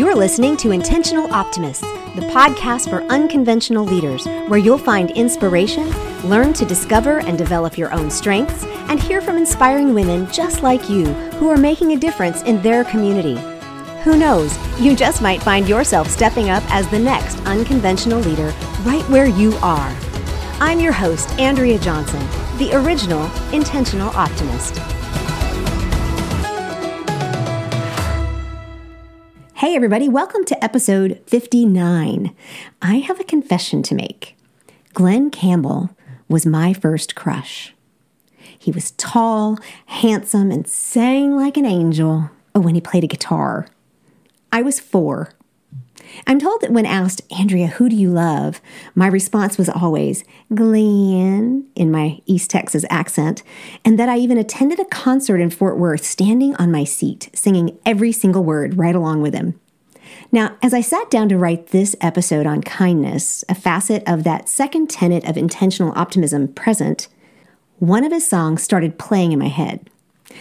You're listening to Intentional Optimists, the podcast for unconventional leaders, where you'll find inspiration, learn to discover and develop your own strengths, and hear from inspiring women just like you who are making a difference in their community. Who knows, you just might find yourself stepping up as the next unconventional leader right where you are. I'm your host, Andrea Johnson, the original Intentional Optimist. Hey, everybody, welcome to episode 59. I have a confession to make. Glen Campbell was my first crush. He was tall, handsome, and sang like an angel oh, when he played a guitar. I was four. I'm told that when asked, Andrea, who do you love? My response was always, Glen, in my East Texas accent, and that I even attended a concert in Fort Worth standing on my seat, singing every single word right along with him. Now, as I sat down to write this episode on kindness, a facet of that second tenet of intentional optimism present, one of his songs started playing in my head.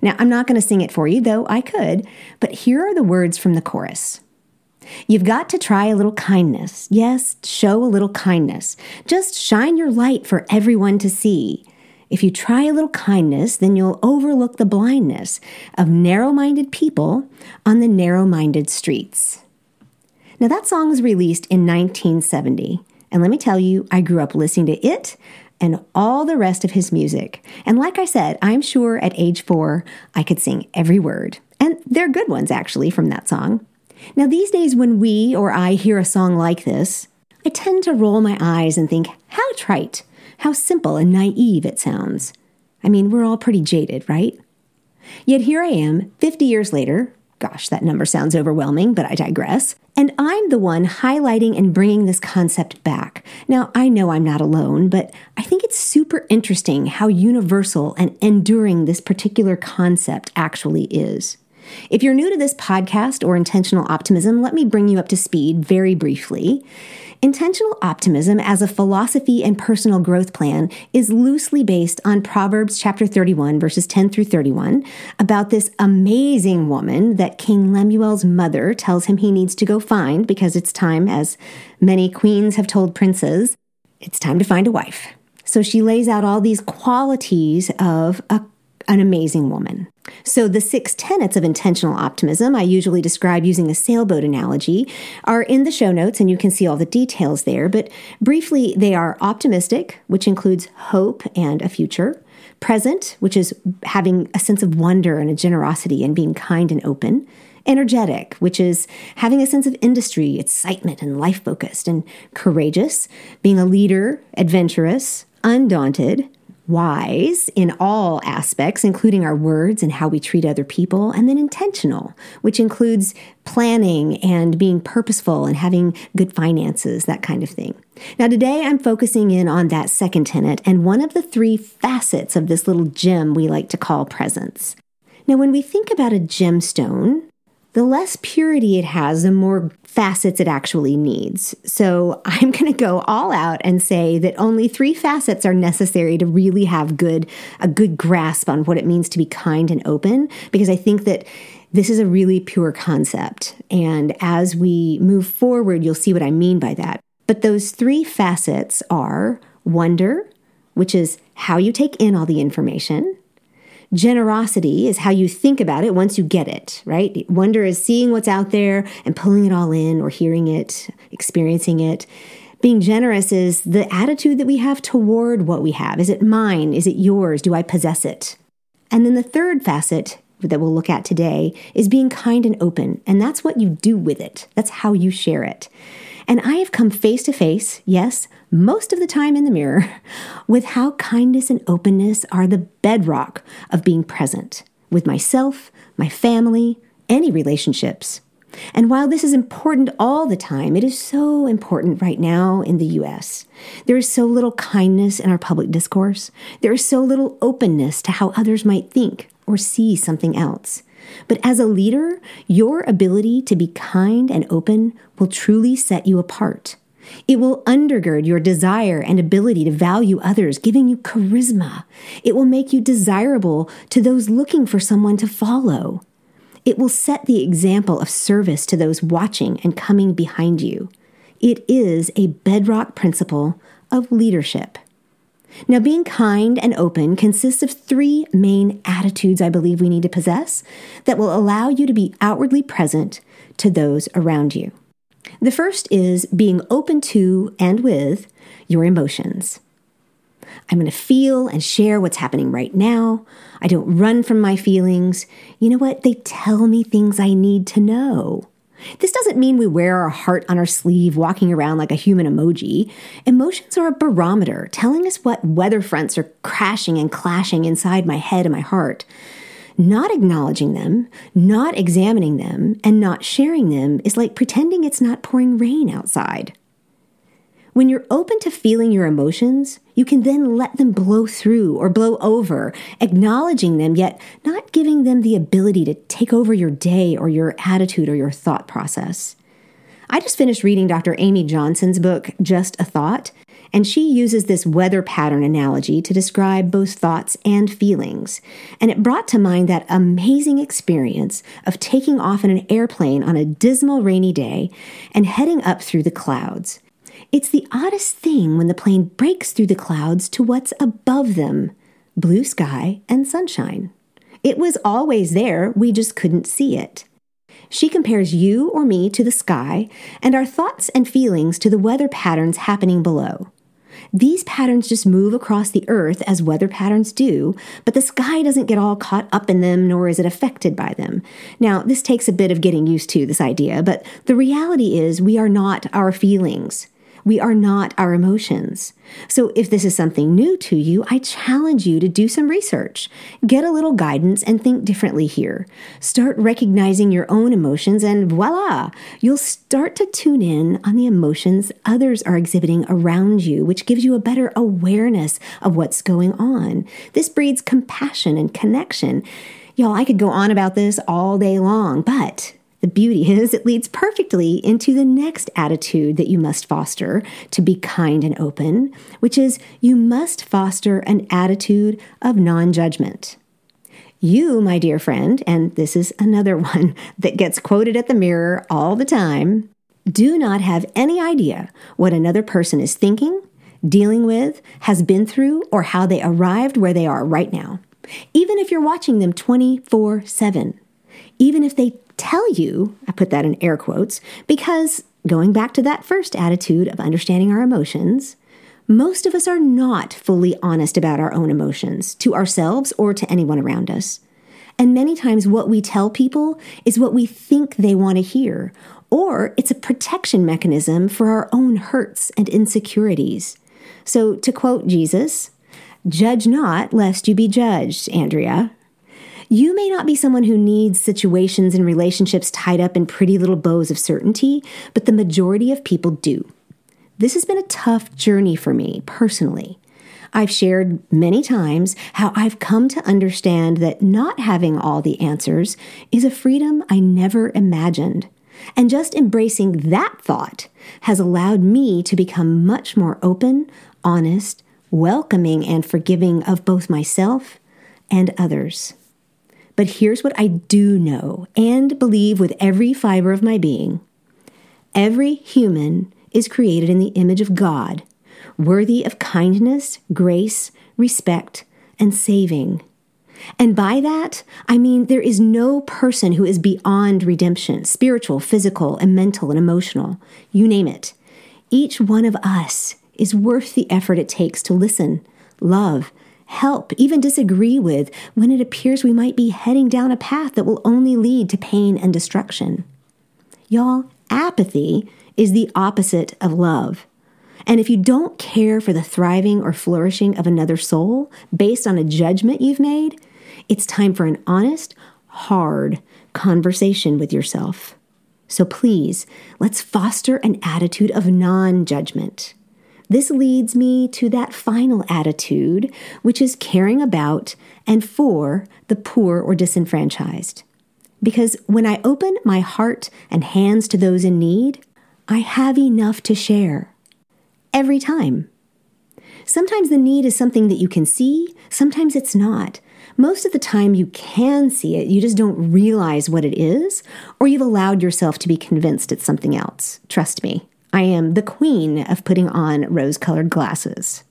Now, I'm not going to sing it for you, though I could, but here are the words from the chorus. You've got to try a little kindness. Yes, show a little kindness. Just shine your light for everyone to see. If you try a little kindness, then you'll overlook the blindness of narrow minded people on the narrow minded streets. Now, that song was released in 1970. And let me tell you, I grew up listening to it and all the rest of his music. And like I said, I'm sure at age four, I could sing every word. And they're good ones, actually, from that song. Now, these days, when we or I hear a song like this, I tend to roll my eyes and think, how trite, how simple and naive it sounds. I mean, we're all pretty jaded, right? Yet here I am, 50 years later. Gosh, that number sounds overwhelming, but I digress. And I'm the one highlighting and bringing this concept back. Now, I know I'm not alone, but I think it's super interesting how universal and enduring this particular concept actually is. If you're new to this podcast or intentional optimism, let me bring you up to speed very briefly. Intentional optimism as a philosophy and personal growth plan is loosely based on Proverbs chapter 31 verses 10 through 31 about this amazing woman that King Lemuel's mother tells him he needs to go find because it's time as many queens have told princes, it's time to find a wife. So she lays out all these qualities of a an amazing woman. So, the six tenets of intentional optimism, I usually describe using a sailboat analogy, are in the show notes and you can see all the details there. But briefly, they are optimistic, which includes hope and a future, present, which is having a sense of wonder and a generosity and being kind and open, energetic, which is having a sense of industry, excitement, and life focused, and courageous, being a leader, adventurous, undaunted wise in all aspects, including our words and how we treat other people, and then intentional, which includes planning and being purposeful and having good finances, that kind of thing. Now, today I'm focusing in on that second tenet and one of the three facets of this little gem we like to call presence. Now, when we think about a gemstone, the less purity it has, the more facets it actually needs. So I'm going to go all out and say that only three facets are necessary to really have good a good grasp on what it means to be kind and open because I think that this is a really pure concept. And as we move forward, you'll see what I mean by that. But those three facets are wonder, which is how you take in all the information. Generosity is how you think about it once you get it, right? Wonder is seeing what's out there and pulling it all in or hearing it, experiencing it. Being generous is the attitude that we have toward what we have. Is it mine? Is it yours? Do I possess it? And then the third facet that we'll look at today is being kind and open. And that's what you do with it, that's how you share it. And I have come face to face, yes, most of the time in the mirror, with how kindness and openness are the bedrock of being present with myself, my family, any relationships. And while this is important all the time, it is so important right now in the US. There is so little kindness in our public discourse. There is so little openness to how others might think or see something else. But as a leader, your ability to be kind and open will truly set you apart. It will undergird your desire and ability to value others, giving you charisma. It will make you desirable to those looking for someone to follow. It will set the example of service to those watching and coming behind you. It is a bedrock principle of leadership. Now, being kind and open consists of three main attitudes I believe we need to possess that will allow you to be outwardly present to those around you. The first is being open to and with your emotions. I'm going to feel and share what's happening right now. I don't run from my feelings. You know what? They tell me things I need to know. This doesn't mean we wear our heart on our sleeve, walking around like a human emoji. Emotions are a barometer telling us what weather fronts are crashing and clashing inside my head and my heart. Not acknowledging them, not examining them, and not sharing them is like pretending it's not pouring rain outside. When you're open to feeling your emotions, you can then let them blow through or blow over, acknowledging them, yet not giving them the ability to take over your day or your attitude or your thought process. I just finished reading Dr. Amy Johnson's book, Just a Thought, and she uses this weather pattern analogy to describe both thoughts and feelings. And it brought to mind that amazing experience of taking off in an airplane on a dismal rainy day and heading up through the clouds. It's the oddest thing when the plane breaks through the clouds to what's above them blue sky and sunshine. It was always there, we just couldn't see it. She compares you or me to the sky and our thoughts and feelings to the weather patterns happening below. These patterns just move across the earth as weather patterns do, but the sky doesn't get all caught up in them nor is it affected by them. Now, this takes a bit of getting used to, this idea, but the reality is we are not our feelings. We are not our emotions. So, if this is something new to you, I challenge you to do some research, get a little guidance, and think differently here. Start recognizing your own emotions, and voila, you'll start to tune in on the emotions others are exhibiting around you, which gives you a better awareness of what's going on. This breeds compassion and connection. Y'all, I could go on about this all day long, but the beauty is, it leads perfectly into the next attitude that you must foster to be kind and open, which is you must foster an attitude of non judgment. You, my dear friend, and this is another one that gets quoted at the mirror all the time, do not have any idea what another person is thinking, dealing with, has been through, or how they arrived where they are right now. Even if you're watching them 24 7 even if they tell you, I put that in air quotes, because going back to that first attitude of understanding our emotions, most of us are not fully honest about our own emotions to ourselves or to anyone around us. And many times, what we tell people is what we think they want to hear, or it's a protection mechanism for our own hurts and insecurities. So, to quote Jesus, judge not lest you be judged, Andrea, you may not be someone who needs situations and relationships tied up in pretty little bows of certainty, but the majority of people do. This has been a tough journey for me personally. I've shared many times how I've come to understand that not having all the answers is a freedom I never imagined. And just embracing that thought has allowed me to become much more open, honest, welcoming, and forgiving of both myself and others. But here's what I do know and believe with every fiber of my being every human is created in the image of God, worthy of kindness, grace, respect, and saving. And by that, I mean there is no person who is beyond redemption spiritual, physical, and mental and emotional. You name it. Each one of us is worth the effort it takes to listen, love, help, even disagree with when it appears we might be heading down a path that will only lead to pain and destruction. Y'all, apathy is the opposite of love. And if you don't care for the thriving or flourishing of another soul based on a judgment you've made, it's time for an honest, hard conversation with yourself. So please, let's foster an attitude of non judgment. This leads me to that final attitude, which is caring about and for the poor or disenfranchised. Because when I open my heart and hands to those in need, I have enough to share. Every time. Sometimes the need is something that you can see, sometimes it's not. Most of the time, you can see it, you just don't realize what it is, or you've allowed yourself to be convinced it's something else. Trust me, I am the queen of putting on rose colored glasses.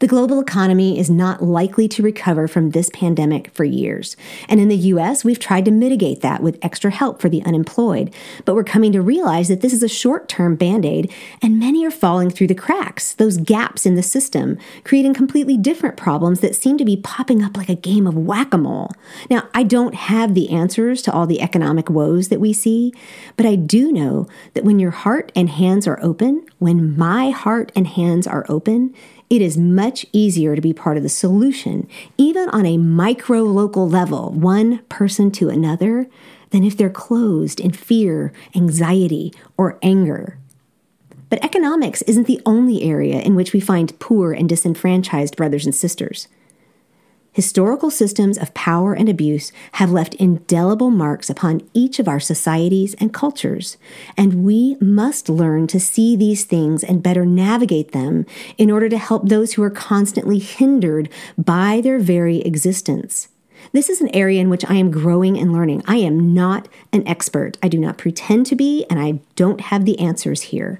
The global economy is not likely to recover from this pandemic for years. And in the US, we've tried to mitigate that with extra help for the unemployed. But we're coming to realize that this is a short term band aid, and many are falling through the cracks, those gaps in the system, creating completely different problems that seem to be popping up like a game of whack a mole. Now, I don't have the answers to all the economic woes that we see, but I do know that when your heart and hands are open, when my heart and hands are open, it is much easier to be part of the solution, even on a micro local level, one person to another, than if they're closed in fear, anxiety, or anger. But economics isn't the only area in which we find poor and disenfranchised brothers and sisters. Historical systems of power and abuse have left indelible marks upon each of our societies and cultures, and we must learn to see these things and better navigate them in order to help those who are constantly hindered by their very existence. This is an area in which I am growing and learning. I am not an expert. I do not pretend to be, and I don't have the answers here.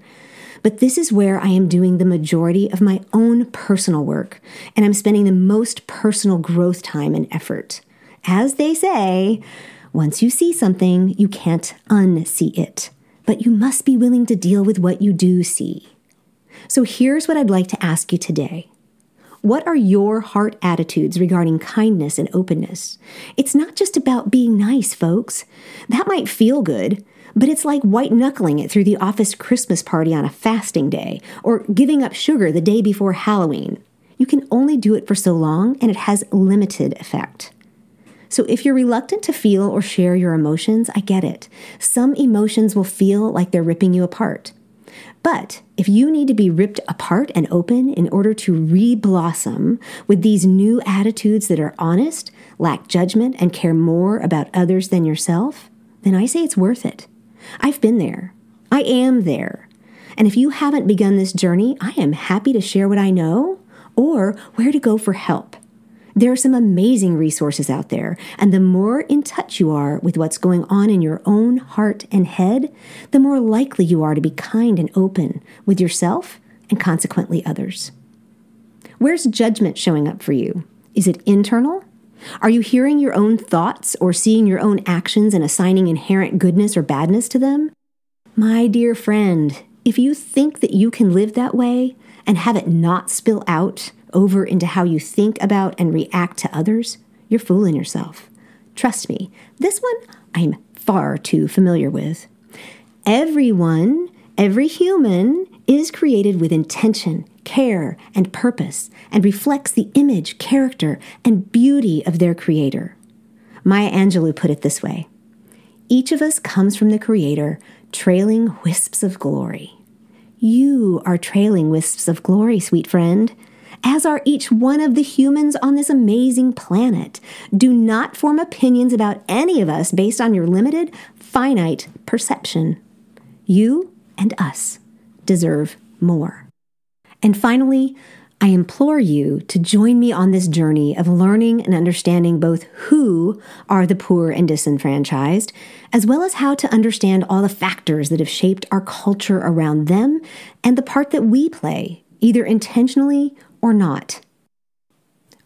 But this is where I am doing the majority of my own personal work, and I'm spending the most personal growth time and effort. As they say, once you see something, you can't unsee it, but you must be willing to deal with what you do see. So here's what I'd like to ask you today. What are your heart attitudes regarding kindness and openness? It's not just about being nice, folks. That might feel good, but it's like white knuckling it through the office Christmas party on a fasting day, or giving up sugar the day before Halloween. You can only do it for so long, and it has limited effect. So, if you're reluctant to feel or share your emotions, I get it. Some emotions will feel like they're ripping you apart. But if you need to be ripped apart and open in order to re blossom with these new attitudes that are honest, lack judgment, and care more about others than yourself, then I say it's worth it. I've been there. I am there. And if you haven't begun this journey, I am happy to share what I know or where to go for help. There are some amazing resources out there, and the more in touch you are with what's going on in your own heart and head, the more likely you are to be kind and open with yourself and consequently others. Where's judgment showing up for you? Is it internal are you hearing your own thoughts or seeing your own actions and assigning inherent goodness or badness to them? My dear friend, if you think that you can live that way and have it not spill out over into how you think about and react to others, you're fooling yourself. Trust me, this one I'm far too familiar with. Everyone, every human, is created with intention care, and purpose, and reflects the image, character, and beauty of their Creator. Maya Angelou put it this way Each of us comes from the Creator, trailing wisps of glory. You are trailing wisps of glory, sweet friend, as are each one of the humans on this amazing planet. Do not form opinions about any of us based on your limited, finite perception. You and us deserve more. And finally, I implore you to join me on this journey of learning and understanding both who are the poor and disenfranchised, as well as how to understand all the factors that have shaped our culture around them and the part that we play, either intentionally or not.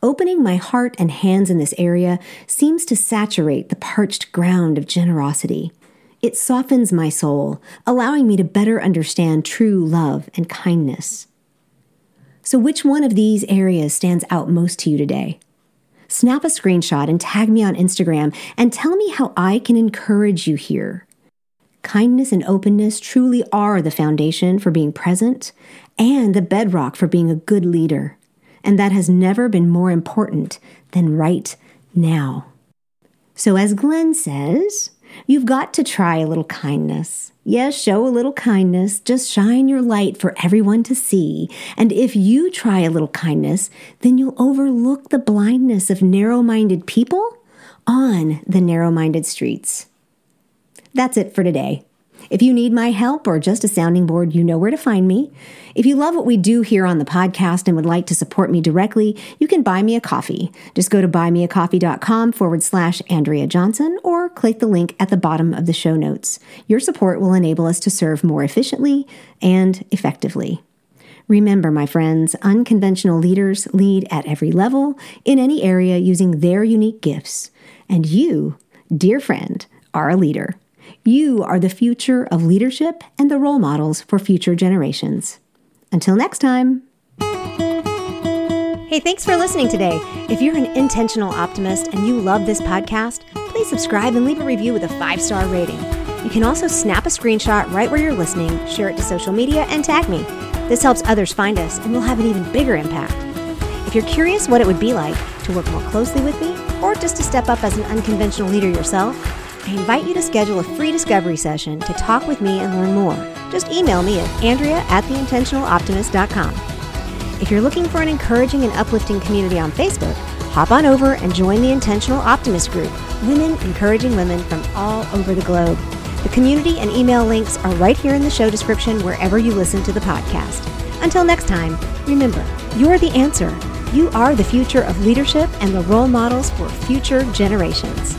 Opening my heart and hands in this area seems to saturate the parched ground of generosity. It softens my soul, allowing me to better understand true love and kindness. So, which one of these areas stands out most to you today? Snap a screenshot and tag me on Instagram and tell me how I can encourage you here. Kindness and openness truly are the foundation for being present and the bedrock for being a good leader. And that has never been more important than right now. So, as Glen says, you've got to try a little kindness. Yes, show a little kindness. Just shine your light for everyone to see. And if you try a little kindness, then you'll overlook the blindness of narrow minded people on the narrow minded streets. That's it for today. If you need my help or just a sounding board, you know where to find me. If you love what we do here on the podcast and would like to support me directly, you can buy me a coffee. Just go to buymeacoffee.com forward slash Andrea Johnson or click the link at the bottom of the show notes. Your support will enable us to serve more efficiently and effectively. Remember, my friends, unconventional leaders lead at every level in any area using their unique gifts. And you, dear friend, are a leader. You are the future of leadership and the role models for future generations. Until next time. Hey, thanks for listening today. If you're an intentional optimist and you love this podcast, please subscribe and leave a review with a five star rating. You can also snap a screenshot right where you're listening, share it to social media, and tag me. This helps others find us and we'll have an even bigger impact. If you're curious what it would be like to work more closely with me, or just to step up as an unconventional leader yourself, I invite you to schedule a free discovery session to talk with me and learn more. Just email me at andrea at theintentionaloptimist.com. If you're looking for an encouraging and uplifting community on Facebook, hop on over and join the Intentional Optimist Group, women encouraging women from all over the globe. The community and email links are right here in the show description wherever you listen to the podcast. Until next time, remember, you're the answer. You are the future of leadership and the role models for future generations.